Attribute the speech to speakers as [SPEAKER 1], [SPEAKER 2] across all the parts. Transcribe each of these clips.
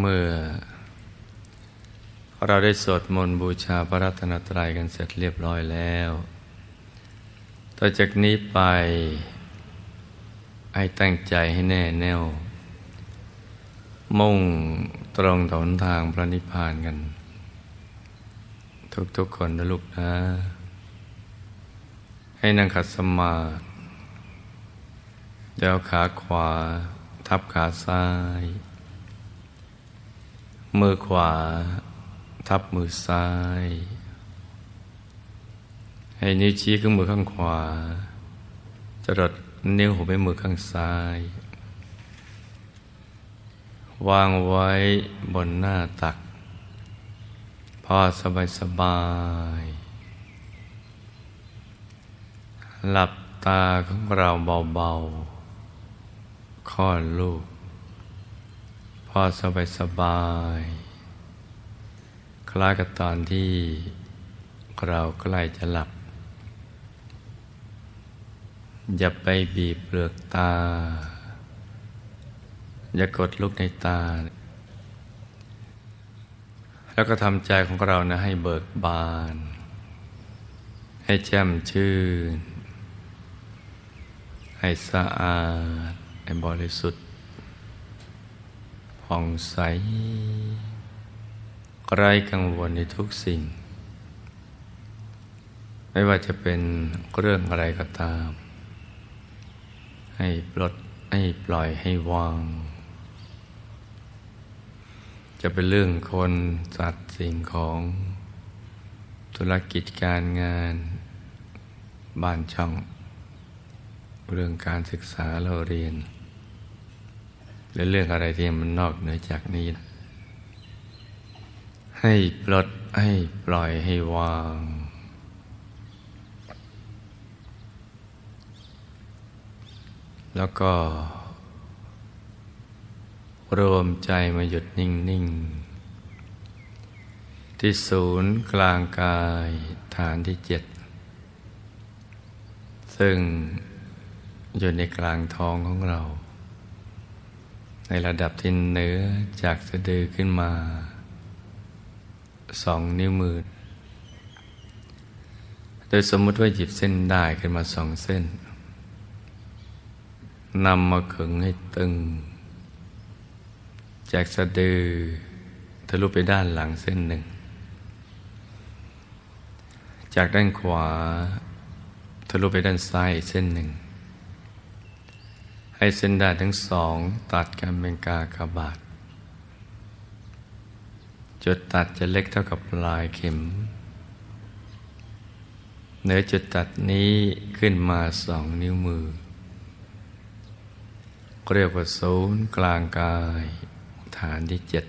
[SPEAKER 1] เมื่อ เราได้สวดมนต์บูชาพระรัตนตรัยกันเสร็จเรียบร้อยแล้ว ต่อจากนี้ไป ให้ตั้งใจให้แน่แน่ว มุ่งตรงต่อหนทางพระนิพพานกัน ทุกๆคนนะลูกนะ ให้นั่งขัดสมาธิเดี๋ยวขาขวา ทับขาซ้าย มือขวา ทับมือซ้าย ให้นิ้วชี้ขึ้นมือข้างขวาจรดนิ้วหัวไปมือข้างซ้าย วางไว้บนหน้าตัก พอสบายสบาย หลับตาของเราเบาๆคลอดลูก พอสบายสบาย คล้ายกับตอนที่เราใกล้จะหลับ อย่าไปบีบเปลือกตา อย่ากดลูกในตา แล้วก็ทำใจของเรานะให้เบิกบาน ให้แจ่มชื่น ให้สะอาด ให้บริสุทธิ์ ผ่องใสไร้กังวลในทุกสิ่ง ไม่ว่าจะเป็นเรื่องอะไรก็ตาม ให้ปลดให้ปล่อยให้วาง จะเป็นเรื่องคนสัตว์สิ่งของธุรกิจการงาน บ้านช่อง เรื่องการศึกษาเราเรียน หรือเรื่องอะไรที่มันนอกเหนือจากนี้ให้ปลดให้ปล่อยให้วาง แล้วก็ รวมใจมาหยุดนิ่ง ๆ ที่ศูนย์กลางกายฐานที่เจ็ด ซึ่งอยู่ในกลางท้องของเรา ระดับที่เหนือจากสะดือขึ้นมาสองนิ้วมือ โดยสมมติว่าหยิบเส้นได้ขึ้นมาสองเส้นนำมาขึงให้ตึง จากสะดือทะลุไปด้านหลังเส้นหนึ่ง จากด้านขวาทะลุไปด้านซ้ายเส้นหนึ่ง ให้เส้นได้ทั้งสองตัดกันเป็นกากบาท จุดตัดจะเล็กเท่ากับปลายเข็ม เหนือจุดตัดนี้ขึ้นมาสองนิ้วมือ เรียกว่าศูนย์กลางกายฐานที่เจ็ด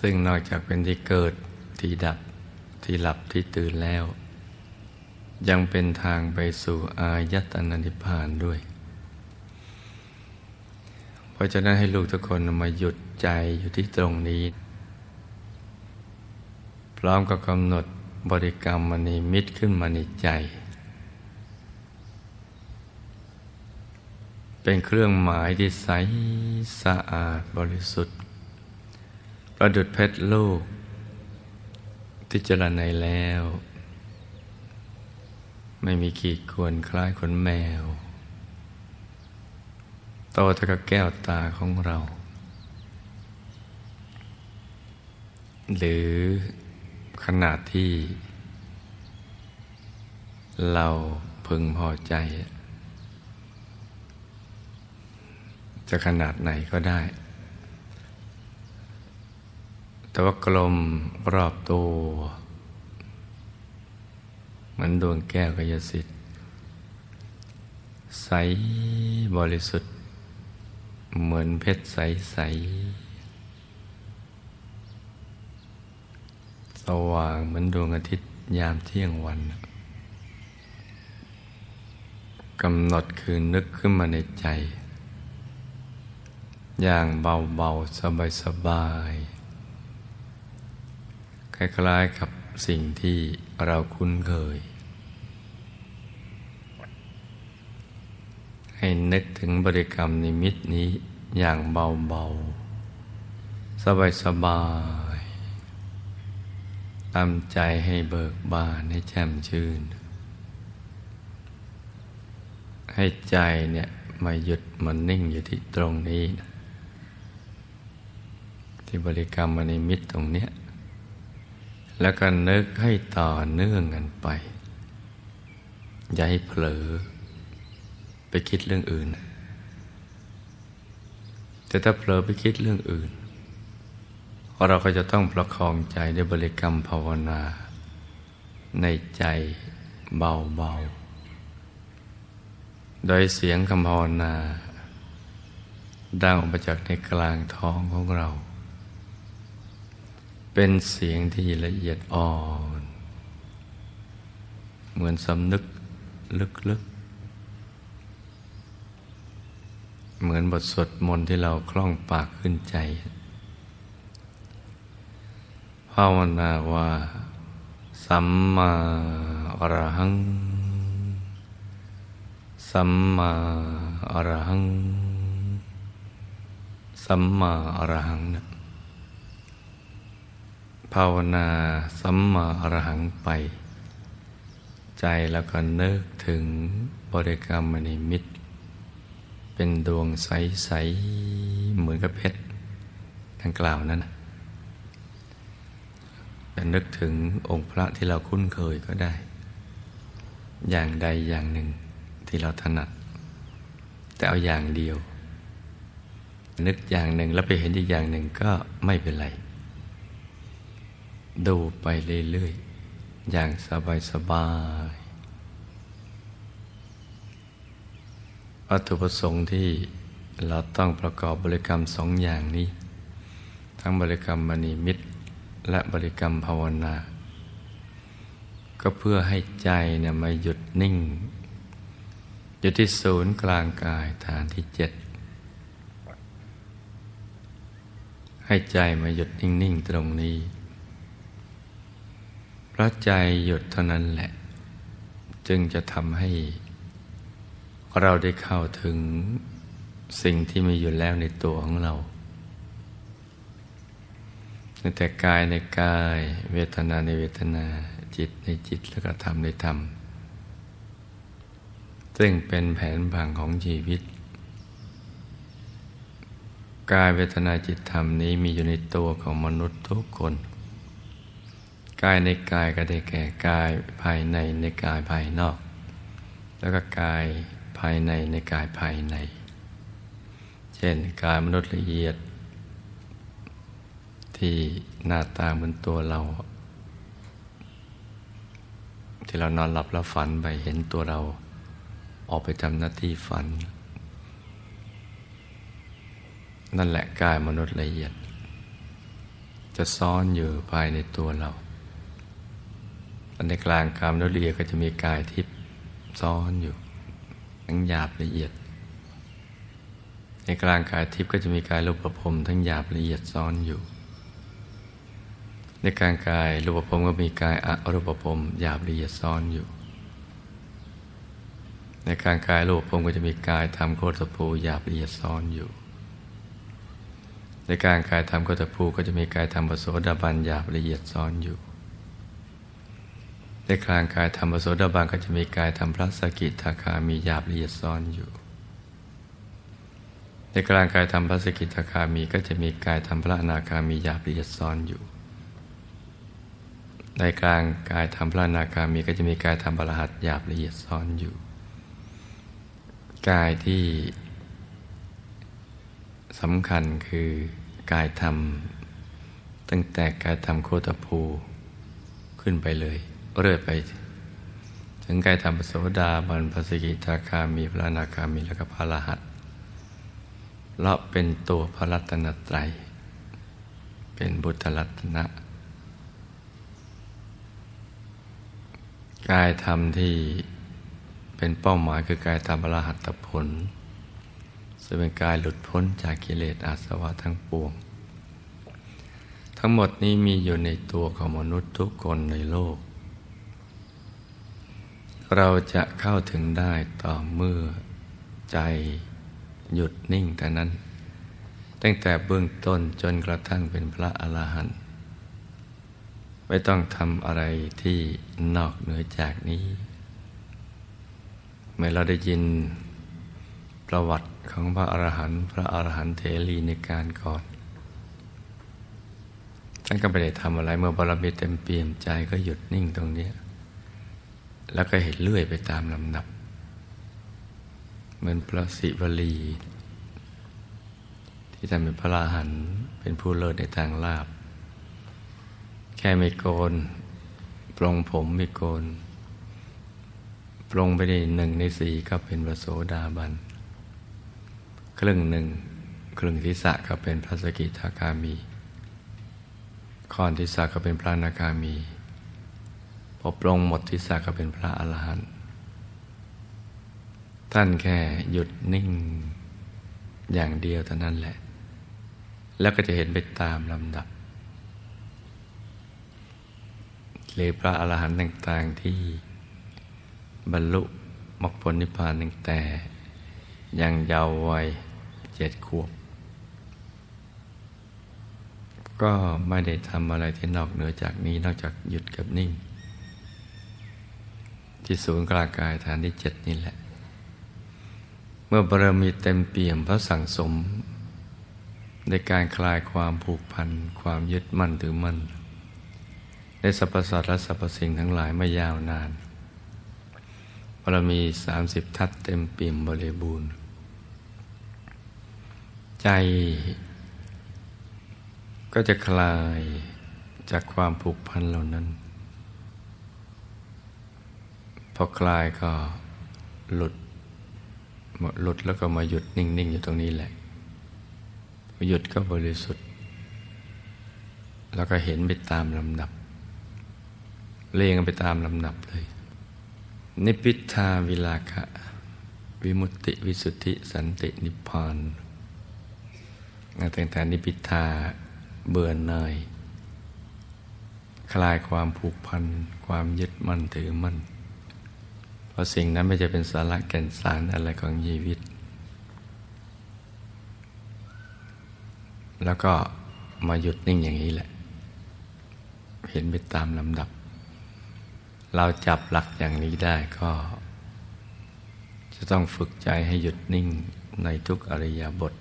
[SPEAKER 1] ซึ่งนอกจากเป็นที่เกิดที่ดับที่หลับที่ตื่นแล้ว ยังเป็นทางไปสู่อายตนะนิพพานด้วย เพราะฉะนั้นให้ลูกทุกคนมาหยุดใจอยู่ที่ตรงนี้ พร้อมกับกำหนดบริกรรมมณีมิตรขึ้นมาในใจ เป็นเครื่องหมายที่ใสสะอาดบริสุทธิ์ ประดุดเพชรลูกที่เจรในแล้ว ไม่มีขีดควรคล้ายขนแมว โตเท่ากับแก้วตาของเรา หรือขนาดที่ เราพึงพอใจ จะขนาดไหนก็ได้ แต่ว่ากลมรอบตัว มือนดวงแก้วกยสิทธิ์ใสบริสุทธิ์ เหมือนเพชรใสใสสว่างเหมือนดวงอาทิตย์ยามเที่ยงวันกำหนดคือนึกขึ้นมาในใจ อย่างเบาๆ สบายๆ คล้ายๆกับ สิ่งที่เราคุ้นเคย ให้นึกถึงบริกรรมนิมิตนี้อย่างเบาๆ สบายๆทำใจให้เบิกบานให้แจ่มชื่น ให้ใจเนี่ยมาหยุดมันนิ่งอยู่ที่ตรงนี้ ที่บริกรรมมณิมิตตรงเนี้ย แล้วก็นึกให้ต่อเนื่องกันไป อย่าให้เผลอ ไปคิดเรื่องอื่น แต่ถ้าเผลอไปคิดเรื่องอื่น เราก็จะต้องประคองใจด้วยบริกรรมภาวนา ในใจเบาๆ โดยเสียงคำภาวนา ดังออกมาจากในกลางท้องของเรา เป็นเสียงที่ละเอียดอ่อน เหมือนสำนึกลึกๆ เหมือนบทสวดมนต์ที่เราคล่องปากขึ้นใจ ภาวนาว่า สัมมาอรหัง สัมมาอรหัง สัมมาอรหังนะ ภาวนาสัมมาอรหังไป ใจแล้วก็นึกถึงบริกรรมมณีมิตรเป็นดวงใส ๆ เหมือนกับเพชรดังกล่าวนั้นจะนึกถึงองค์พระที่เราคุ้นเคยก็ได้ อย่างใดอย่างหนึ่งที่เราถนัด แต่เอาอย่างเดียว นึกอย่างหนึ่งแล้วไปเห็นอีกอย่างหนึ่งก็ไม่เป็นไร ดูไปเรื่อยๆ อย่างสบายๆวัตถุประสงค์ที่เราต้องประกอบบริกรรมสองอย่างนี้ ทั้งบริกรรมมณีมิตร และบริกรรมภาวนา ก็เพื่อให้ใจเนี่ยมาหยุดนิ่ง อยู่ที่ศูนย์กลางกายฐานที่เจ็ดให้ใจมาหยุดนิ่ง ๆ ตรงนี้ ราะใจหยุดเท่านั้นแหละ จึงจะทำให้ เราได้เข้าถึงสิ่งที่มีอยู่แล้วในตัวของเราแต่กายในกาย เวทนาในเวทนา จิตในจิตแล้วก็ธรรมในธรรม ซึ่งเป็นแผนผังของชีวิต กายเวทนาจิตธรรมนี้มีอยู่ในตัวของมนุษย์ทุกคน กายในกายก็ได้แก่กายภายในในกายภายนอก แล้วก็กายภายในในกายภายใน เช่นกายมนุษย์ละเอียด ที่หน้าตาเหมือนตัวเรา ที่เรานอนหลับแล้วฝันไปเห็นตัวเรา ออกไปทำหน้าที่ฝัน นั่นแหละกายมนุษย์ละเอียด จะซ่อนอยู่ภายในตัวเรา ในกลางกามนุเรียก็จะมีกายทิพย์ซ้อนอยู่ ทั้งหยาบละเอียด ในกลางกายทิพย์ก็จะมีกายรูปภพทั้งหยาบละเอียดซ้อนอยู่ ในกลางกายรูปภพก็มีกายอรูปภพหยาบละเอียดซ้อนอยู่ ในกลางกายรูปภพก็จะมีกายธรรมโคตรภูหยาบละเอียดซ้อนอยู่ในกลางกายธรรมโคตรภูก็จะมีกายธรรมปโสดาบันหยาบละเอียดซ้อนอยู่ ในกลางกายธรรมโสดาบันก็จะมีกายธรรมพระสกิทาคามีหยาบละเอียดซ้อนอยู่ ในกลางกายธรรมพระสกิทาคามีก็จะมีกายธรรมพระอนาคามีหยาบละเอียดซ้อนอยู่ ในกลางกายธรรมพระอนาคามีก็จะมีกายธรรมพระรหัสหยาบละเอียดซ้อนอยู่ กายที่สำคัญคือกายธรรมตั้งแต่กายธรรมโคตภูขึ้นไปเลย เรื่อยไป ถึงกายธรรมโสดาบันปสกิทาคามีพระนาคามีและก็พระรหัสเราเป็นตัวพระรัตนตรัย เป็นบุตรรัตนะกายธรรมที่เป็นเป้าหมายคือกายธรรมพระหัตผลจะเป็นกายหลุดพ้นจากกิเลสอาสวะทั้งปวง ทั้งหมดนี้มีอยู่ในตัวของมนุษย์ทุกคนในโลก เราจะเข้าถึงได้ต่อเมื่อใจหยุดนิ่งแต่นั้น ตั้งแต่เบื้องต้นจนกระทั่งเป็นพระอรหันต์ไม่ต้องทำอะไรที่นอกเหนือจากนี้ เมื่อเราได้ยินประวัติของพระอรหันต์พระอรหันต์เทรีในการก่อนท่านก็ไม่ได้ทำอะไรเมื่อบารมีเต็มเปี่ยมใจก็หยุดนิ่งตรงนี้ แล้วก็เห็นเลื่อยไปตามลำดับ เหมือนพระศิวลี ที่ท่านเป็นพระอรหันเป็นผู้เลิศในทางลาบ แค่ไม่โกน ปรงผมไม่โกน ปรงไปได้หนึ่งในสี่ก็เป็นพระโสดาบัน ครึ่งหนึ่งครึ่งทิศะก็เป็นพระสกิทาคามีคอนทิศะก็เป็นพระนาคามี พอปรงหมดทิศก็เป็นพระอรหันต์ท่านแค่หยุดนิ่งอย่างเดียวเท่านั้นแหละ แล้วก็จะเห็นไปตามลำดับหรือพระอรหันต์ต่างๆที่บรรลุมรรคผลนิพพานตั้งแต่ ยังเยาว์วัยเจ็ดขวบ ก็ไม่ได้ทำอะไรที่นอกเหนือจากนี้นอกจากหยุดกับนิ่ง ที่ศูนย์กลางกายฐานที่เจ็ดนี่แหละ เมื่อบารมีเต็มเปี่ยมพระสั่งสม ในการคลายความผูกพัน ความยึดมั่นถือมั่นในสรรพสัตว์และสรรพสิ่งทั้งหลายไม่ยาวนานบารมีสามสิบทัศเต็มเปี่ยมบริบูรณ์ ใจก็จะคลายจากความผูกพันเหล่านั้น อคลายก็หลุดหลุดแล้วก็มาหยุดนิ่ง ๆ อยู่ตรงนี้แหละหยุดก็บริสุทธิ์ แล้วก็เห็นไปตามลำดับเรียงไปตามลำดับเลย นิพิทาวิลาคะวิมุตติวิสุทธิสันตินิพพานตั้งแต่นิพิทาเบื่อหน่าย คลายความผูกพัน ความยึดมั่นถือมั่น เพราะสิ่งนั้นไม่จะเป็นสาระแก่นสารอะไรของชีวิต แล้วก็มาหยุดนิ่งอย่างนี้แหละ เห็นไปตามลำดับ เราจับหลักอย่างนี้ได้ก็ จะต้องฝึกใจให้หยุดนิ่งในทุกอริยบท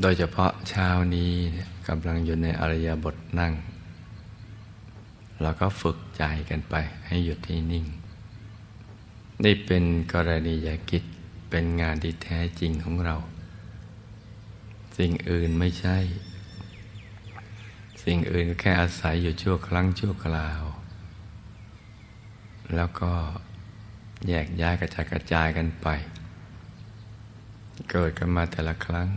[SPEAKER 1] โดยเฉพาะเช้านี้กำลังอยู่ในอริยบทนั่งเราก็ฝึกใจกันไปให้หยุดที่นิ่ง นี่เป็นกรณียกิจเป็นงานที่แท้จริงของเรา สิ่งอื่นไม่ใช่ สิ่งอื่นก็แค่อาศัยอยู่ชั่วครั้งชั่วคราว แล้วก็แยกย้ายกระจายกระจายกันไป เกิดกันมาแต่ละครั้ง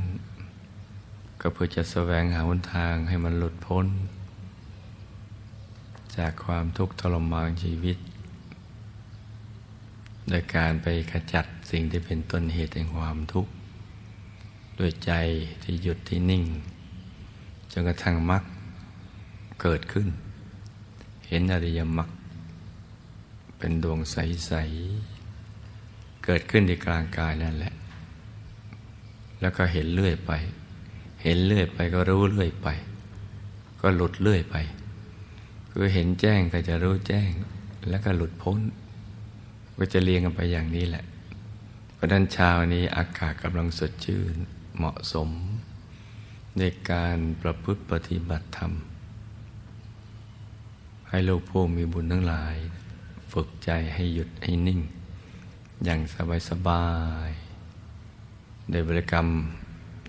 [SPEAKER 1] ก็เพื่อจะแสวงหาหนทางให้มันหลุดพ้น จากความทุกข์ทรมานชีวิต โดยการไปขจัดสิ่งที่เป็นต้นเหตุแห่งความทุกข์ด้วยใจที่หยุดที่นิ่ง จนกระทั่งมรรคเกิดขึ้น เห็นอริยมรรคเป็นดวงใส ๆ เกิดขึ้นในกลางกายนั่นแหละ แล้วก็เห็นเรื่อยไป เห็นเลื่อยไปก็รู้เลื่อยไป ก็หลุดเลื่อยไป คือเห็นแจ้งก็จะรู้แจ้งแล้วก็หลุดพ้น ก็จะเรียงกันไปอย่างนี้แหละ เพราะนั้นเช้านี้อากาศกำลังสดชื่นเหมาะสม ในการประพฤติปฏิบัติธรรม ให้โลกผู้มีบุญทั้งหลาย ฝึกใจให้หยุดให้นิ่ง อย่างสบายๆในบริกรรม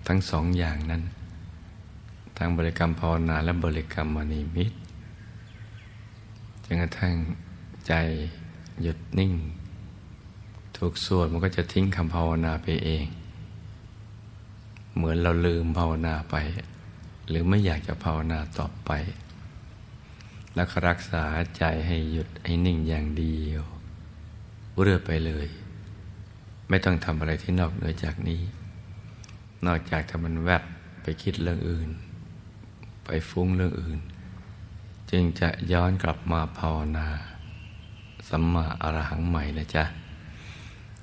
[SPEAKER 1] ทั้งสองอย่างนั้นทางบริกรรมภาวนาและบริกรรมมณีมิตรจนกระทั่งใจหยุดนิ่ง ถูกสวดมันก็จะทิ้งคำภาวนาไปเอง เหมือนเราลืมภาวนาไป หรือไม่อยากจะภาวนาต่อไป แล้วรักษาใจให้หยุดให้นิ่งอย่างเดียวเรื่อยไปเลย ไม่ต้องทำอะไรที่นอกเหนือจากนี้ นอกจากถ้ามันแวบไปคิดเรื่องอื่น ไปฟุ้งเรื่องอื่น จึงจะย้อนกลับมาภาวนาสัมมาอรหังใหม่นะจ๊ะ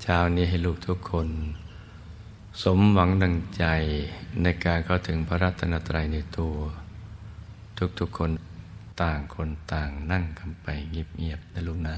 [SPEAKER 1] เช้านี้ให้ลูกทุกคน สมหวังดังใจในการเข้าถึงพระรัตนตรัยในตัว ทุกๆคนต่างคนต่างนั่งกันไปเงียบๆนะลูกนะ